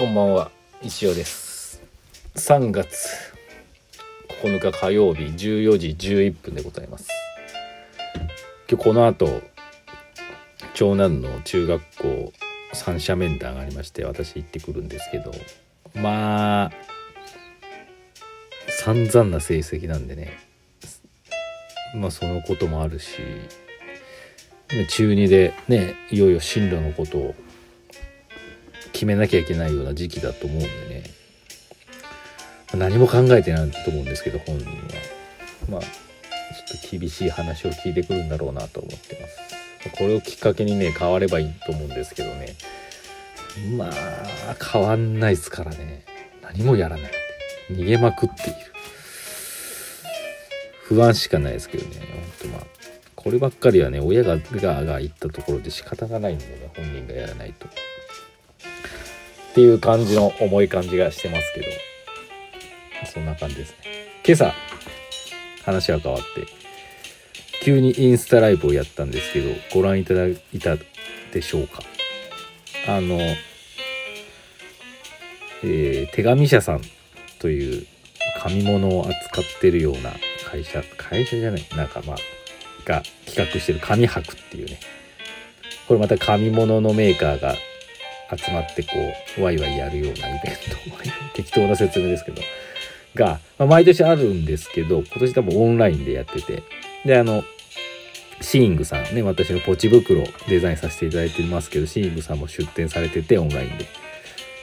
こんばんは。石尾です。3月9日火曜日14時11分でございます。今日この後長男の中学校三者面談がありまして私行ってくるんですけどまあ散々な成績なんでね。まあそのこともあるし中2でねいよいよ進路のことを決めなきゃいけないような時期だと思うんでね。何も考えてないと思うんですけど本人は。まあちょっと厳しい話を聞いてくるんだろうなと思ってます。これをきっかけにね変わればいいと思うんですけどね。まあ変わんないですからね。何もやらない。逃げまくっている。不安しかないですけどね。ほんとまあこればっかりはね親ががが言ったところで仕方がないんでね本人がやらないと。っていう感じの重い感じがしてますけど。そんな感じですね。今朝話は変わって急にインスタライブをやったんですけどご覧いただいたでしょうか。あの、えー、手紙社さんという紙物を扱ってるような会社会社じゃないなんかまあが企画してる紙博っていうね。これまた紙物のメーカーが集まってこうワイワイやるようなイベント適当な説明ですけど。が、まあ、毎年あるんですけど今年多分オンラインでやってて。であのシーングさんね私のポチ袋デザインさせていただいてますけどシーングさんも出展されててオンラインで。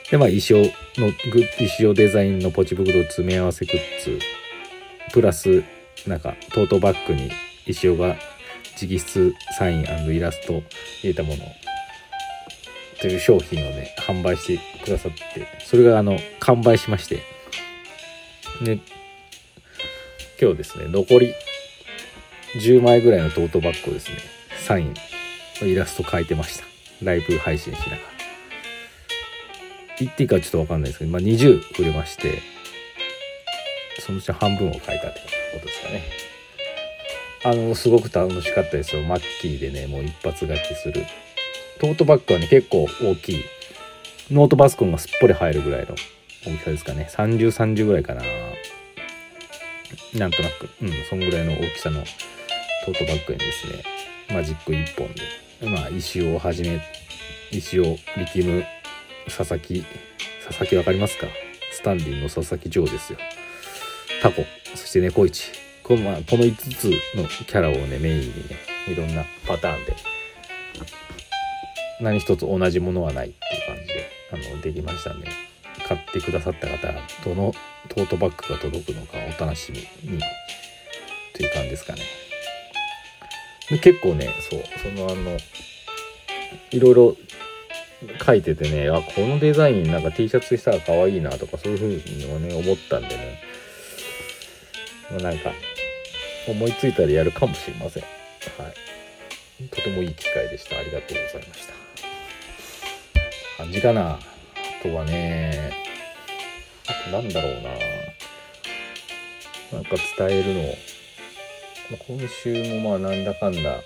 でまあ衣装のグ衣装デザインのポチ袋詰め合わせグッズ。プラスなんかトートバッグに衣装が直筆サインイラスト入れたものという商品をね販売してくださってそれがあの完売しまして。で今日ですね残り10枚ぐらいのトートバッグをですねサインイラスト描いてました。ライブ配信しながら。言っていいかちょっと分かんないですけど、まあ、20売れましてそのうち半分を書いたってことですかね。あのすごく楽しかったですよ。マッキーでねもう一発書きする。トートバッグはね結構大きい。ノートパソコンがすっぽり入るぐらいの大きさですかね。3030ぐらいかな。なんとなく。うんそんぐらいの大きさのトートバッグにですねマジック1本でまあ石をはじめ石尾力む佐々木佐々木わかりますか？スタンディンの佐々木城ですよ。タコ。そして猫市。この,、まあ、この5つのキャラをねメインにねいろんなパターンで何一つ同じものはないっていう感じであのできましたんで買ってくださった方どのトートバッグが届くのかお楽しみにという感じですかね。で結構ねそうそのあのいろいろ書いててねあこのデザインなんか T シャツしたら可愛いなとかそういうふうにはね思ったんでね、まあ、なんか思いついたらやるかもしれません。はい。とてもいい機会でした。ありがとうございました。感じかな。あとはね、あとなんだろうな。なんか伝えるの。ま今週もまあなんだかんだ、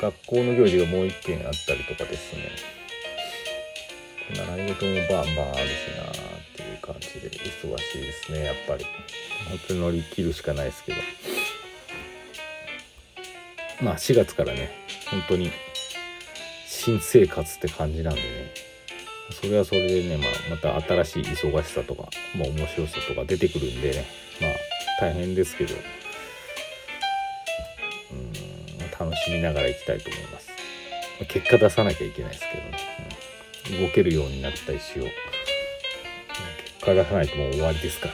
学校の行事がもう一件あったりとかですね。習い事もバンバンあるしなっていう感じで忙しいですね、やっぱり。本当に乗り切るしかないですけど。まあ4月からね、本当に新生活って感じなんでね。それはそれでね、まあ、また新しい忙しさとか、まあ、面白さとか出てくるんでね。まあ大変ですけど。うん楽しみながらいきたいと思います。結果出さなきゃいけないですけどね、うん、動けるようになった石を結果出さないともう終わりですか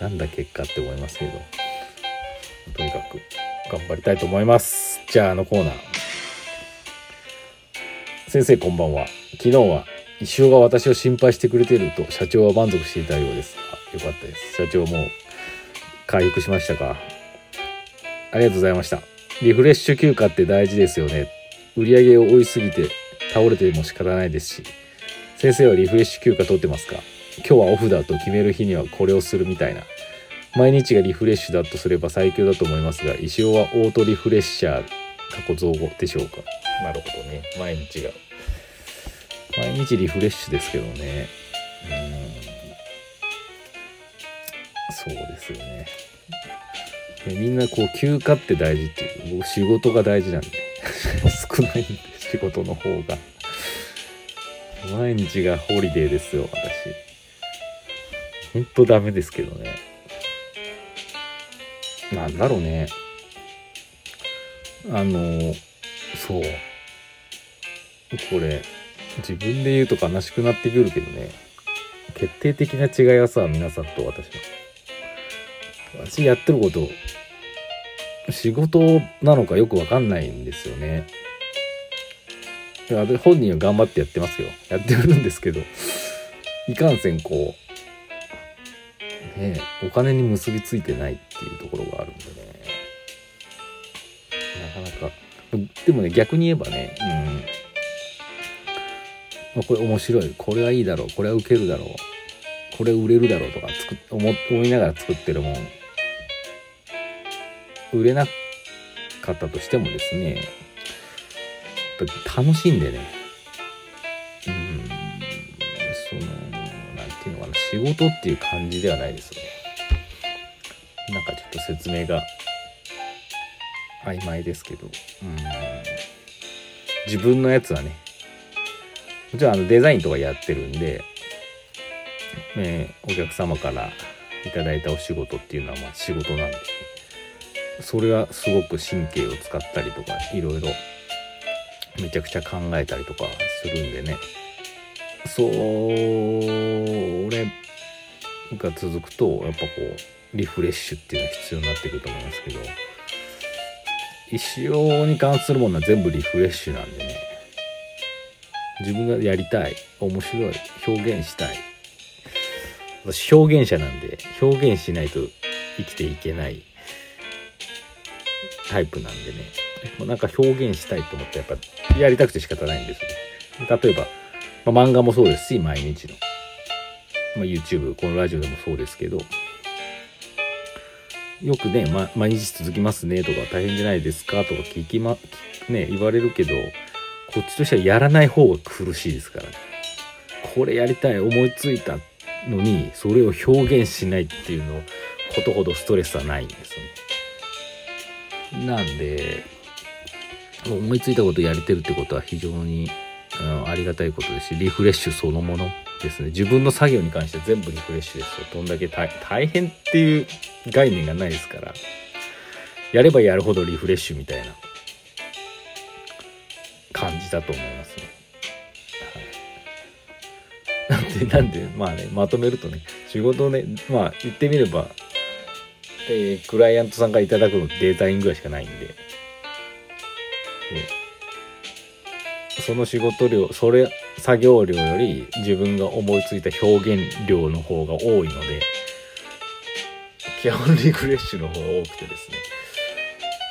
ら。なんだ結果って思いますけど。とにかく頑張りたいと思います。じゃああのコーナー。先生こんばんは。昨日は石尾が私を心配してくれていると社長は満足していたようです。あよかったです。社長も回復しましたか？ありがとうございました。リフレッシュ休暇って大事ですよね。売り上げを追いすぎて倒れても仕方ないですし。先生はリフレッシュ休暇取ってますか？今日はオフだと決める日にはこれをするみたいな。毎日がリフレッシュだとすれば最強だと思いますが、石尾はオートリフレッシャー過去造語でしょうか？なるほどね。毎日が。毎日リフレッシュですけどね。うん。そうですよね。みんなこう休暇って大事っていう。僕仕事が大事なんで。少ないんで仕事の方が。毎日がホリデーですよ私。ほんとダメですけどね。なんだろうね。あのそう。これ自分で言うと悲しくなってくるけどね決定的な違いはさ皆さんと私の私やってること仕事なのかよくわかんないんですよね。本人は頑張ってやってますよ。やってるんですけどいかんせんこうねお金に結びついてないっていうところがあるんでね。なかなか。でもね逆に言えばねうん。まあこれ面白い。これはいいだろう。これはウケるだろう。これ売れるだろうとか作思思いながら作ってるもん。売れなかったとしてもですね。楽しんでね。うん。そのなんていうのかな。仕事っていう感じではないですよね。なんかちょっと説明が曖昧ですけど。うん。自分のやつはねもちろんあのデザインとかやってるんで、えー、お客様からいただいたお仕事っていうのはまあ仕事なんですねそれはすごく神経を使ったりとかいろいろめちゃくちゃ考えたりとかするんでね。それが続くとやっぱこうリフレッシュっていうのは必要になってくると思いますけど一生に関するものは全部リフレッシュなんでね。自分がやりたい面白い表現したい。私表現者なんで表現しないと生きていけないタイプなんでね。なんか表現したいと思ってやっぱやりたくて仕方ないんですね。例えば、まあ、漫画もそうですし毎日の、まあ、YouTube このラジオでもそうですけど。よくね、ま、毎日続きますねとか大変じゃないですかとか聞きま、ね、言われるけど、こっちとしてはやらない方が苦しいですからね。これやりたい、思いついたのに、それを表現しないっていうのことほどストレスはないんですね。なんで、思いついたことやれてるってことは非常にありがたいことですし、リフレッシュそのものですね。自分の作業に関しては全部リフレッシュですよ。どんだけ大変っていう概念がないですから。やればやるほどリフレッシュみたいなだと思いますね。はい、なんで、なんで、まあね、まとめるとね、仕事をね、まあ言ってみれば、えー、クライアントさんから頂くのデータインぐらいしかないんで、その仕事量、それ、作業量より自分が思いついた表現量の方が多いので、基本リフレッシュの方が多くてですね、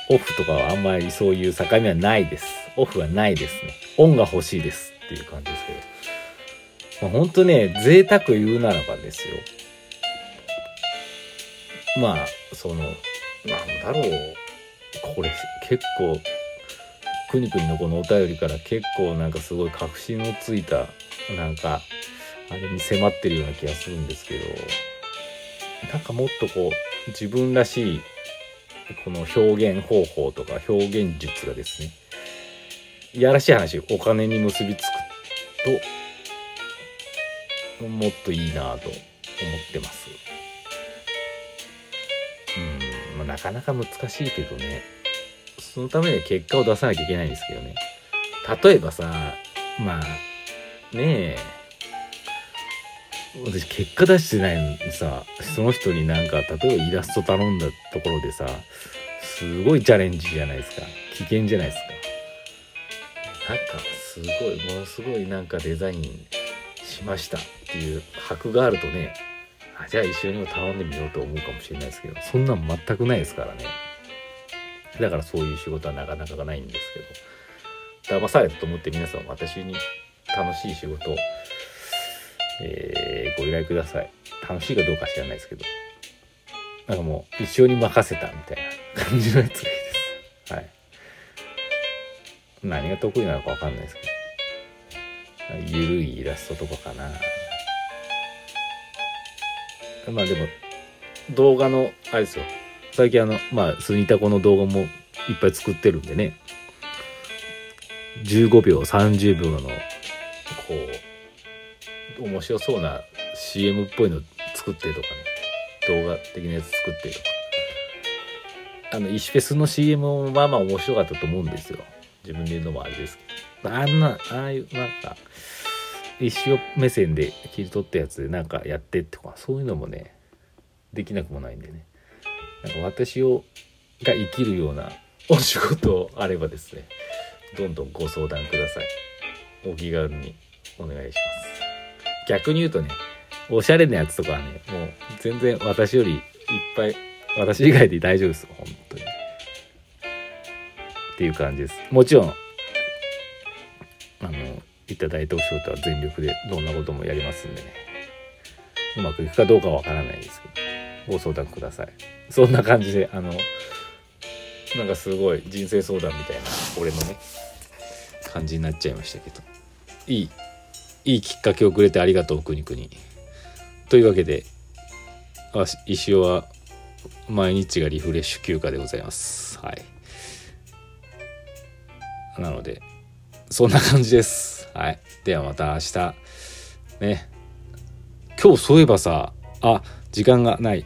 オフとかはあんまりそういう境目はないです。オフはないですね。オンが欲しいですっていう感じですけど。まあ、ほんとね、贅沢言うならばですよ。まあ、その、なんだろう。これ結構くにくにのこのお便りから結構なんかすごい確信をついたなんかあれに迫ってるような気がするんですけどなんかもっとこう自分らしいこの表現方法とか表現術がですねいやらしい話お金に結びつくともっといいなと思ってますうん、まあ、なかなか難しいけどねそのためには結果を出さなきゃいけないんですけどね。例えばさ、まあ、ねえ、私結果出してないのにさ、その人になんか、例えばイラスト頼んだところでさ、すごいチャレンジじゃないですか。危険じゃないですか。なんか、すごい、ものすごいなんかデザインしましたっていう箔があるとね、あじゃあ一緒にも頼んでみようと思うかもしれないですけど、そんなん全くないですからね。だからそういう仕事はなかなかないんですけど。騙されたと思って皆さん私に楽しい仕事を、えー、ご依頼ください。楽しいかどうか知らないですけど。なんかもう一生に任せたみたいな感じのやつがいいです。はい。何が得意なのか分かんないですけど。ゆるいイラストとかかな。まあでも動画のあれですよ。最近あのまあスニタコの動画もいっぱい作ってるんでね。15秒30秒のこう面白そうな CM っぽいの作ってとかね。動画的なやつ作ってとか。あの石フェスの CM もまあまあ面白かったと思うんですよ。自分で言うのもあれですけど。あんなああいうなんか石尾目線で切り取ったやつでなんかやってとかそういうのもねできなくもないんでね。なんか私をが生きるようなお仕事あればですねどんどんご相談ください。お気軽にお願いします。逆に言うとねおしゃれなやつとかはねもう全然私よりいっぱい私以外で大丈夫です本当っていう感じです。もちろんあのいただいたお仕事は全力でどんなこともやりますんでね。うまくいくかどうかはわからないですけどご相談ください。そんな感じであのなんかすごい人生相談みたいな俺のね感じになっちゃいましたけど。いいいいきっかけをくれてありがとうくにくに。というわけであ石尾は毎日がリフレッシュ休暇でございます。はい。なのでそんな感じです。はい。ではまた明日。ね。今日そういえばさあ時間がない。